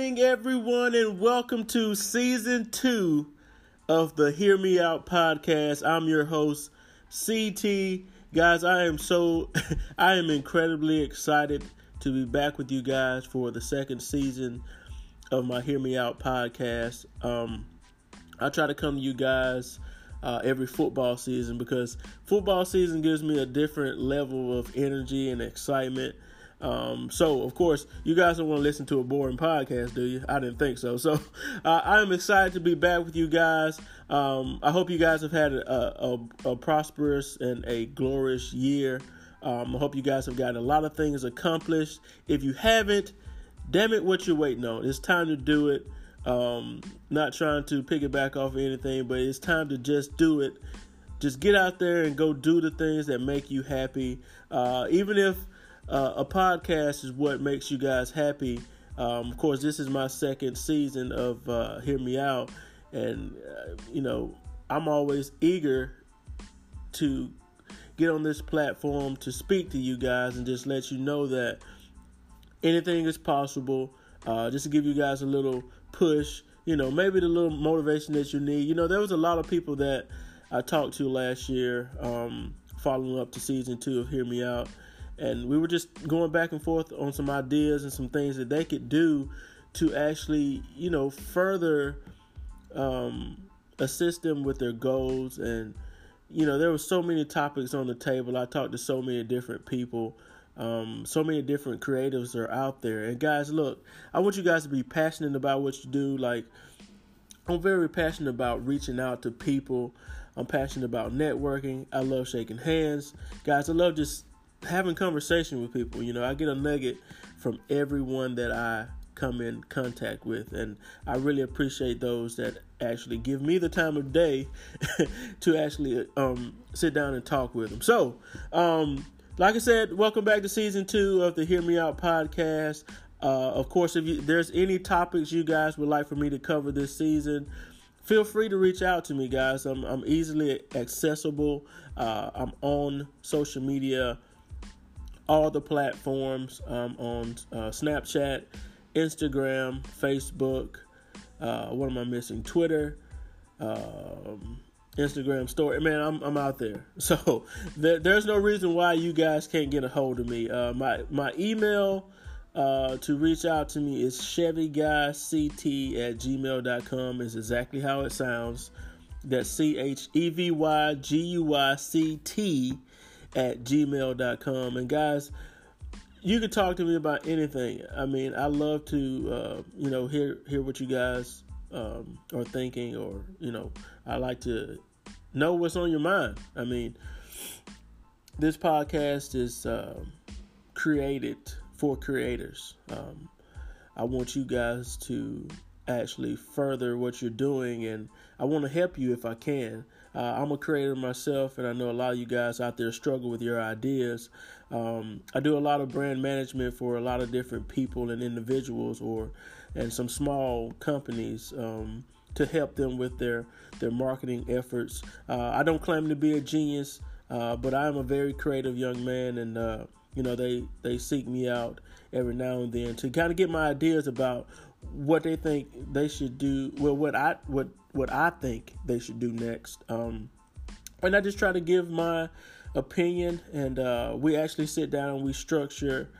morning, everyone, and welcome to season two of the Hear Me Out podcast. I'm your host, CT. Guys, I am so, I am incredibly excited to be back with you guys for the second season of my Hear Me Out podcast. Um, I try to come to you guys uh, every football season because football season gives me a different level of energy and excitement. Um, so, of course, you guys don't want to listen to a boring podcast, do you? I didn't think so. So, uh, I'm excited to be back with you guys. Um, I hope you guys have had a, a, a prosperous and a glorious year. Um, I hope you guys have gotten a lot of things accomplished. If you haven't, damn it, what you're waiting on? It's time to do it. Um, not trying to pick it back off of anything, but it's time to just do it. Just get out there and go do the things that make you happy. Uh, even if uh, a podcast is what makes you guys happy. Um, of course, this is my second season of uh, Hear Me Out, and uh, you know I'm always eager to get on this platform to speak to you guys and just let you know that anything is possible. Uh, just to give you guys a little push, you know, maybe the little motivation that you need. You know, there was a lot of people that I talked to last year, um, following up to season two of Hear Me Out and we were just going back and forth on some ideas and some things that they could do to actually, you know, further um, assist them with their goals. And you know, there were so many topics on the table. I talked to so many different people. Um, so many different creatives are out there. And guys, look, I want you guys to be passionate about what you do. Like, I'm very passionate about reaching out to people. I'm passionate about networking. I love shaking hands. Guys, I love just having conversation with people. You know, I get a nugget from everyone that I come in contact with, and I really appreciate those that actually give me the time of day to actually um, sit down and talk with them. So, um, like I said, welcome back to season two of the Hear Me Out podcast. Uh, of course, if you, there's any topics you guys would like for me to cover this season, feel free to reach out to me, guys. I'm, I'm easily accessible. Uh, I'm on social media all the platforms um, on uh, Snapchat, Instagram, Facebook. Uh, what am I missing? Twitter, um, Instagram story. Man, I'm I'm out there. So there, there's no reason why you guys can't get a hold of me. Uh, my my email uh, to reach out to me is chevyguyct at gmail.com is exactly how it sounds. That's C H E V Y G U Y C T at gmail.com. And guys, you can talk to me about anything. I mean, I love to, uh, you know, hear hear what you guys um, are thinking, or you know, I like to know what's on your mind. I mean, this podcast is uh, created for creators. Um, I want you guys to actually further what you're doing, and I want to help you if I can. Uh, I'm a creator myself, and I know a lot of you guys out there struggle with your ideas. Um, I do a lot of brand management for a lot of different people and individuals, or and some small companies. Um, to help them with their their marketing efforts. Uh, I don't claim to be a genius, uh, but I am a very creative young man, and uh, you know they they seek me out every now and then to kind of get my ideas about what they think they should do. Well, what I what what I think they should do next. Um, and I just try to give my opinion, and uh, we actually sit down and we structure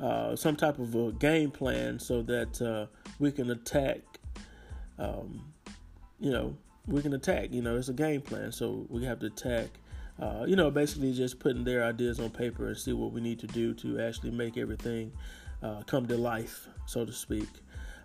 uh, some type of a game plan so that uh, we can attack. Um, you know, we can attack. You know, it's a game plan, so we have to attack. Uh, you know, basically just putting their ideas on paper and see what we need to do to actually make everything uh, come to life, so to speak.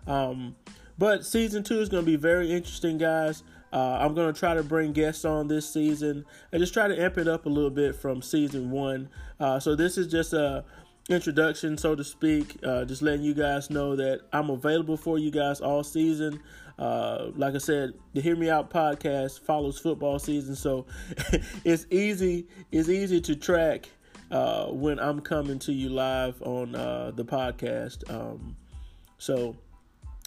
Um, but season two is going to be very interesting, guys. Uh, I'm going to try to bring guests on this season and just try to amp it up a little bit from season one. Uh, so this is just a introduction, so to speak. Uh, just letting you guys know that I'm available for you guys all season. Uh, like I said, the Hear Me Out podcast follows football season, so it's easy. It's easy to track uh, when I'm coming to you live on uh, the podcast. Um, so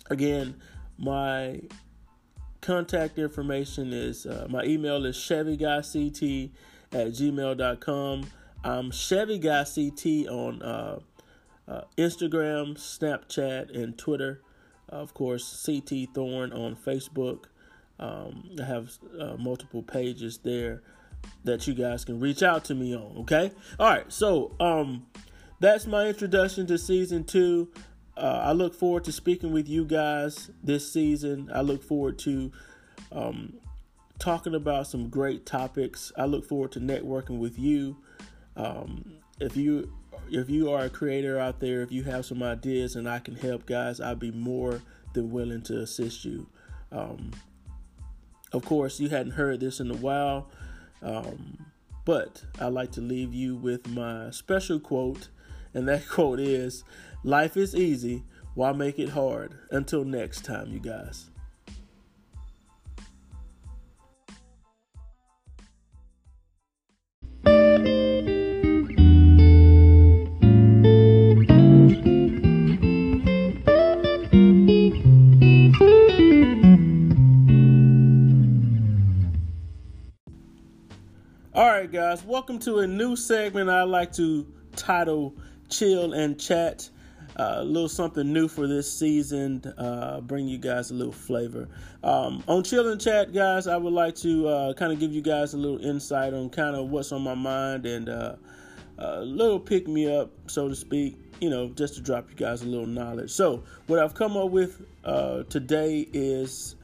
Again, my contact information is uh, my email is chevyguyct at gmail.com. I'm chevyguyct on uh, uh, Instagram, Snapchat, and Twitter. of course, CT Thorn on Facebook. Um, I have uh, multiple pages there that you guys can reach out to me on. Okay. All right. So um, that's my introduction to season two. Uh, I look forward to speaking with you guys this season. I look forward to um, talking about some great topics. I look forward to networking with you. Um, if you if you are a creator out there, if you have some ideas and I can help, guys, I'd be more than willing to assist you. Um, of course, you hadn't heard this in a while, um, but I'd like to leave you with my special quote, and that quote is Life is easy, why make it hard? Until next time, you guys. All right, guys, welcome to a new segment I like to title Chill and Chat. Uh, a little something new for this season, uh, bring you guys a little flavor. Um, on Chill and Chat, guys, I would like to uh, kind of give you guys a little insight on kind of what's on my mind and uh, a little pick me up, so to speak, you know, just to drop you guys a little knowledge. So, what I've come up with uh, today is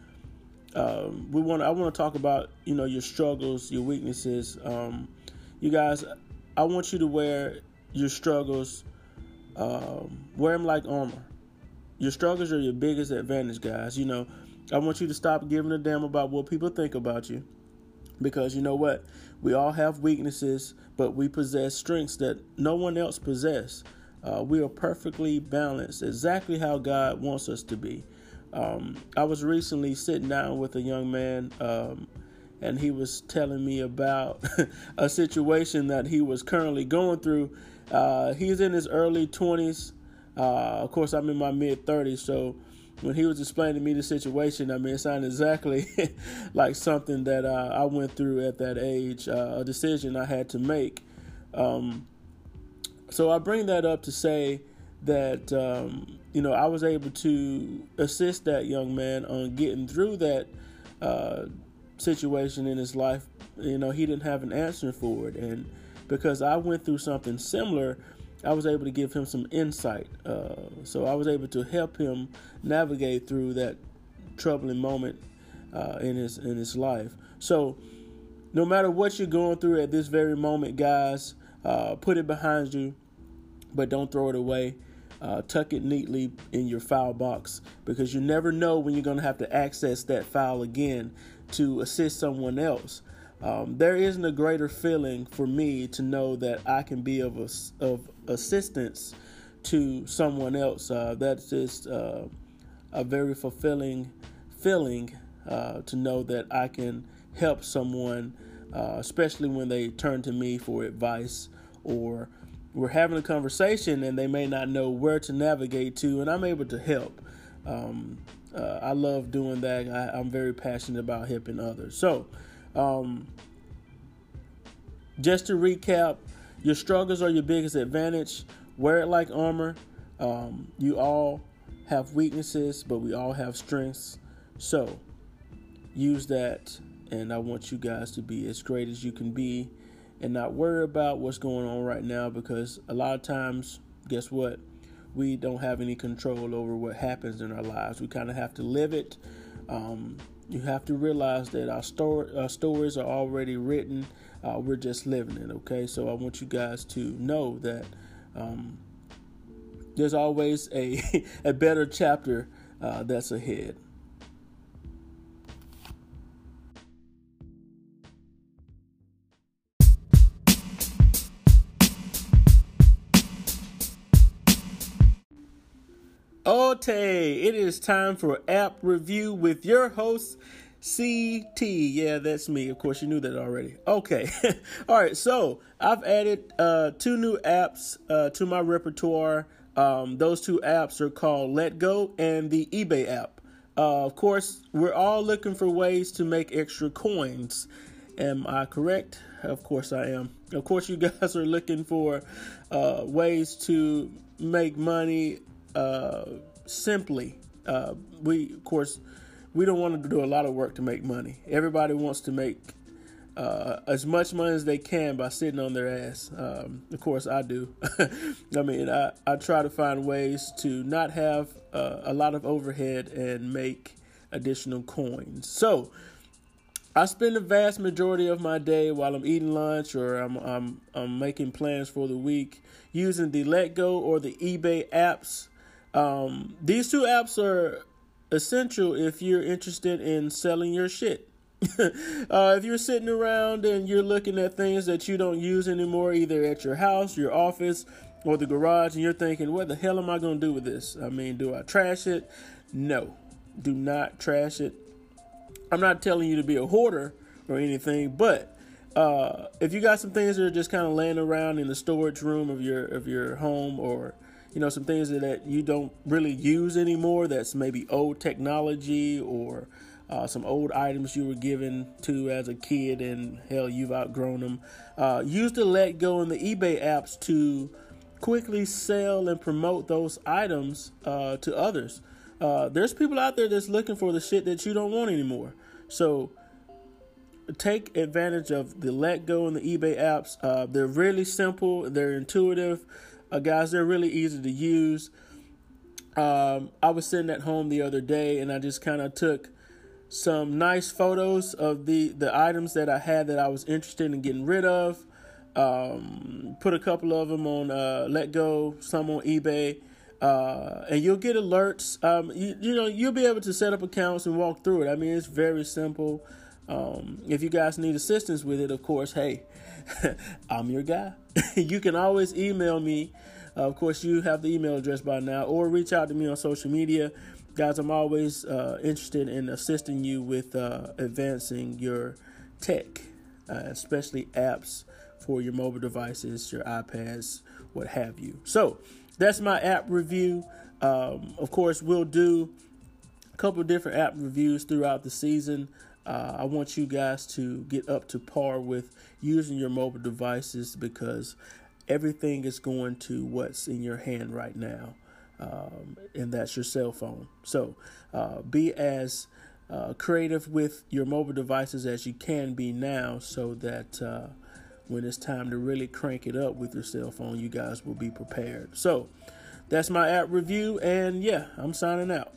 um, we want I want to talk about you know your struggles, your weaknesses. Um, you guys, I want you to wear your struggles, um, wear them like armor. Your struggles are your biggest advantage, guys. You know, I want you to stop giving a damn about what people think about you, because you know what, we all have weaknesses, but we possess strengths that no one else possess. Uh, we are perfectly balanced, exactly how God wants us to be. Um, I was recently sitting down with a young man, um, and he was telling me about a situation that he was currently going through. Uh, he's in his early 20s. Uh, of course, I'm in my mid 30s, so when he was explaining to me the situation, I mean, it sounded exactly like something that uh, I went through at that age, uh, a decision I had to make. Um, so I bring that up to say that um, you know I was able to assist that young man on getting through that uh, situation in his life. You know he didn't have an answer for it, and because I went through something similar, I was able to give him some insight. Uh, so I was able to help him navigate through that troubling moment uh, in his in his life. So no matter what you're going through at this very moment, guys, uh, put it behind you, but don't throw it away. Uh, tuck it neatly in your file box because you never know when you're going to have to access that file again to assist someone else. Um, there isn't a greater feeling for me to know that I can be of a, of assistance to someone else. Uh, that's just uh, a very fulfilling feeling uh, to know that I can help someone, uh, especially when they turn to me for advice or we're having a conversation and they may not know where to navigate to, and I'm able to help. Um, uh, I love doing that. I, am very passionate about helping others. So, um, just to recap, your struggles are your biggest advantage. Wear it like armor. Um, you all have weaknesses, but we all have strengths. So, use that, and I want you guys to be as great as you can be and not worry about what's going on right now because a lot of times, guess what? We don't have any control over what happens in our lives. We kind of have to live it. Um, you have to realize that our, story, our stories are already written. Uh, we're just living it, okay? So I want you guys to know that um, there's always a, a better chapter uh, that's ahead. Ote, it is time for app review with your host, CT. Yeah, that's me. Of course, you knew that already. Okay. All right. So I've added uh, two new apps uh, to my repertoire. Um, those two apps are called Letgo and the eBay app. Uh, of course, we're all looking for ways to make extra coins. Am I correct? Of course, I am. Of course, you guys are looking for uh, ways to make money uh, simply. uh, we of course we don't want to do a lot of work to make money. Everybody wants to make uh, as much money as they can by sitting on their ass. Um, of course, I do. I mean, I, I try to find ways to not have uh, a lot of overhead and make additional coins. So, I spend the vast majority of my day while I'm eating lunch or I'm, I'm, I'm making plans for the week using the Letgo or the eBay apps. Um, these two apps are essential if you're interested in selling your shit. uh, if you're sitting around and you're looking at things that you don't use anymore, either at your house, your office, or the garage, and you're thinking, what the hell am I going to do with this? I mean, do I trash it? No, do not trash it. I'm not telling you to be a hoarder or anything, but uh, if you got some things that are just kind of laying around in the storage room of your of your home, or you know some things that you don't really use anymore, that's maybe old technology or uh, some old items you were given to as a kid, and hell, you've outgrown them. Uh, use the Letgo and the eBay apps to quickly sell and promote those items uh, to others. Uh, there's people out there that's looking for the shit that you don't want anymore. So take advantage of the Letgo and the eBay apps. Uh, they're really simple. They're intuitive, uh, guys. They're really easy to use. Um, I was sitting at home the other day, and I just kind of took some nice photos of the the items that I had that I was interested in getting rid of. Um, put a couple of them on uh, Letgo, some on eBay, uh, and you'll get alerts. Um, you, you know you'll be able to set up accounts and walk through it. I mean it's very simple. Um, if you guys need assistance with it, of course, hey, I'm your guy. you can always email me. Uh, of course, you have the email address by now, or reach out to me on social media guys, I'm always uh, interested in assisting you with uh, advancing your tech, uh, especially apps for your mobile devices, your iPads, what have you. So that's my app review. Um, of course, we'll do a couple different app reviews throughout the season. Uh, I want you guys to get up to par with using your mobile devices because everything is going to what's in your hand right now um, and that's your cell phone. So uh, be as uh, creative with your mobile devices as you can be now so that uh, when it's time to really crank it up with your cell phone, you guys will be prepared. So that's my app review, and yeah, I'm signing out.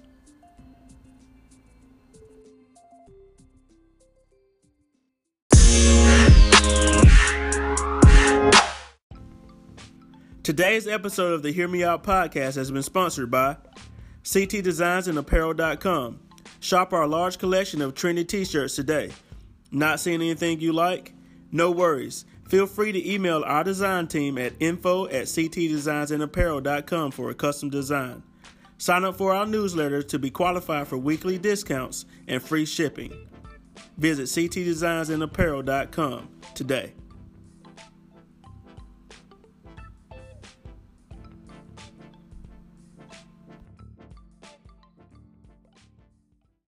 Today's episode of the Hear Me Out podcast has been sponsored by CT Designs and Apparel.com. Shop our large collection of trendy t shirts today. Not seeing anything you like? No worries. Feel free to email our design team at info at ctdesignsandapparel.com for a custom design. Sign up for our newsletter to be qualified for weekly discounts and free shipping. Visit ctdesignsandapparel.com today.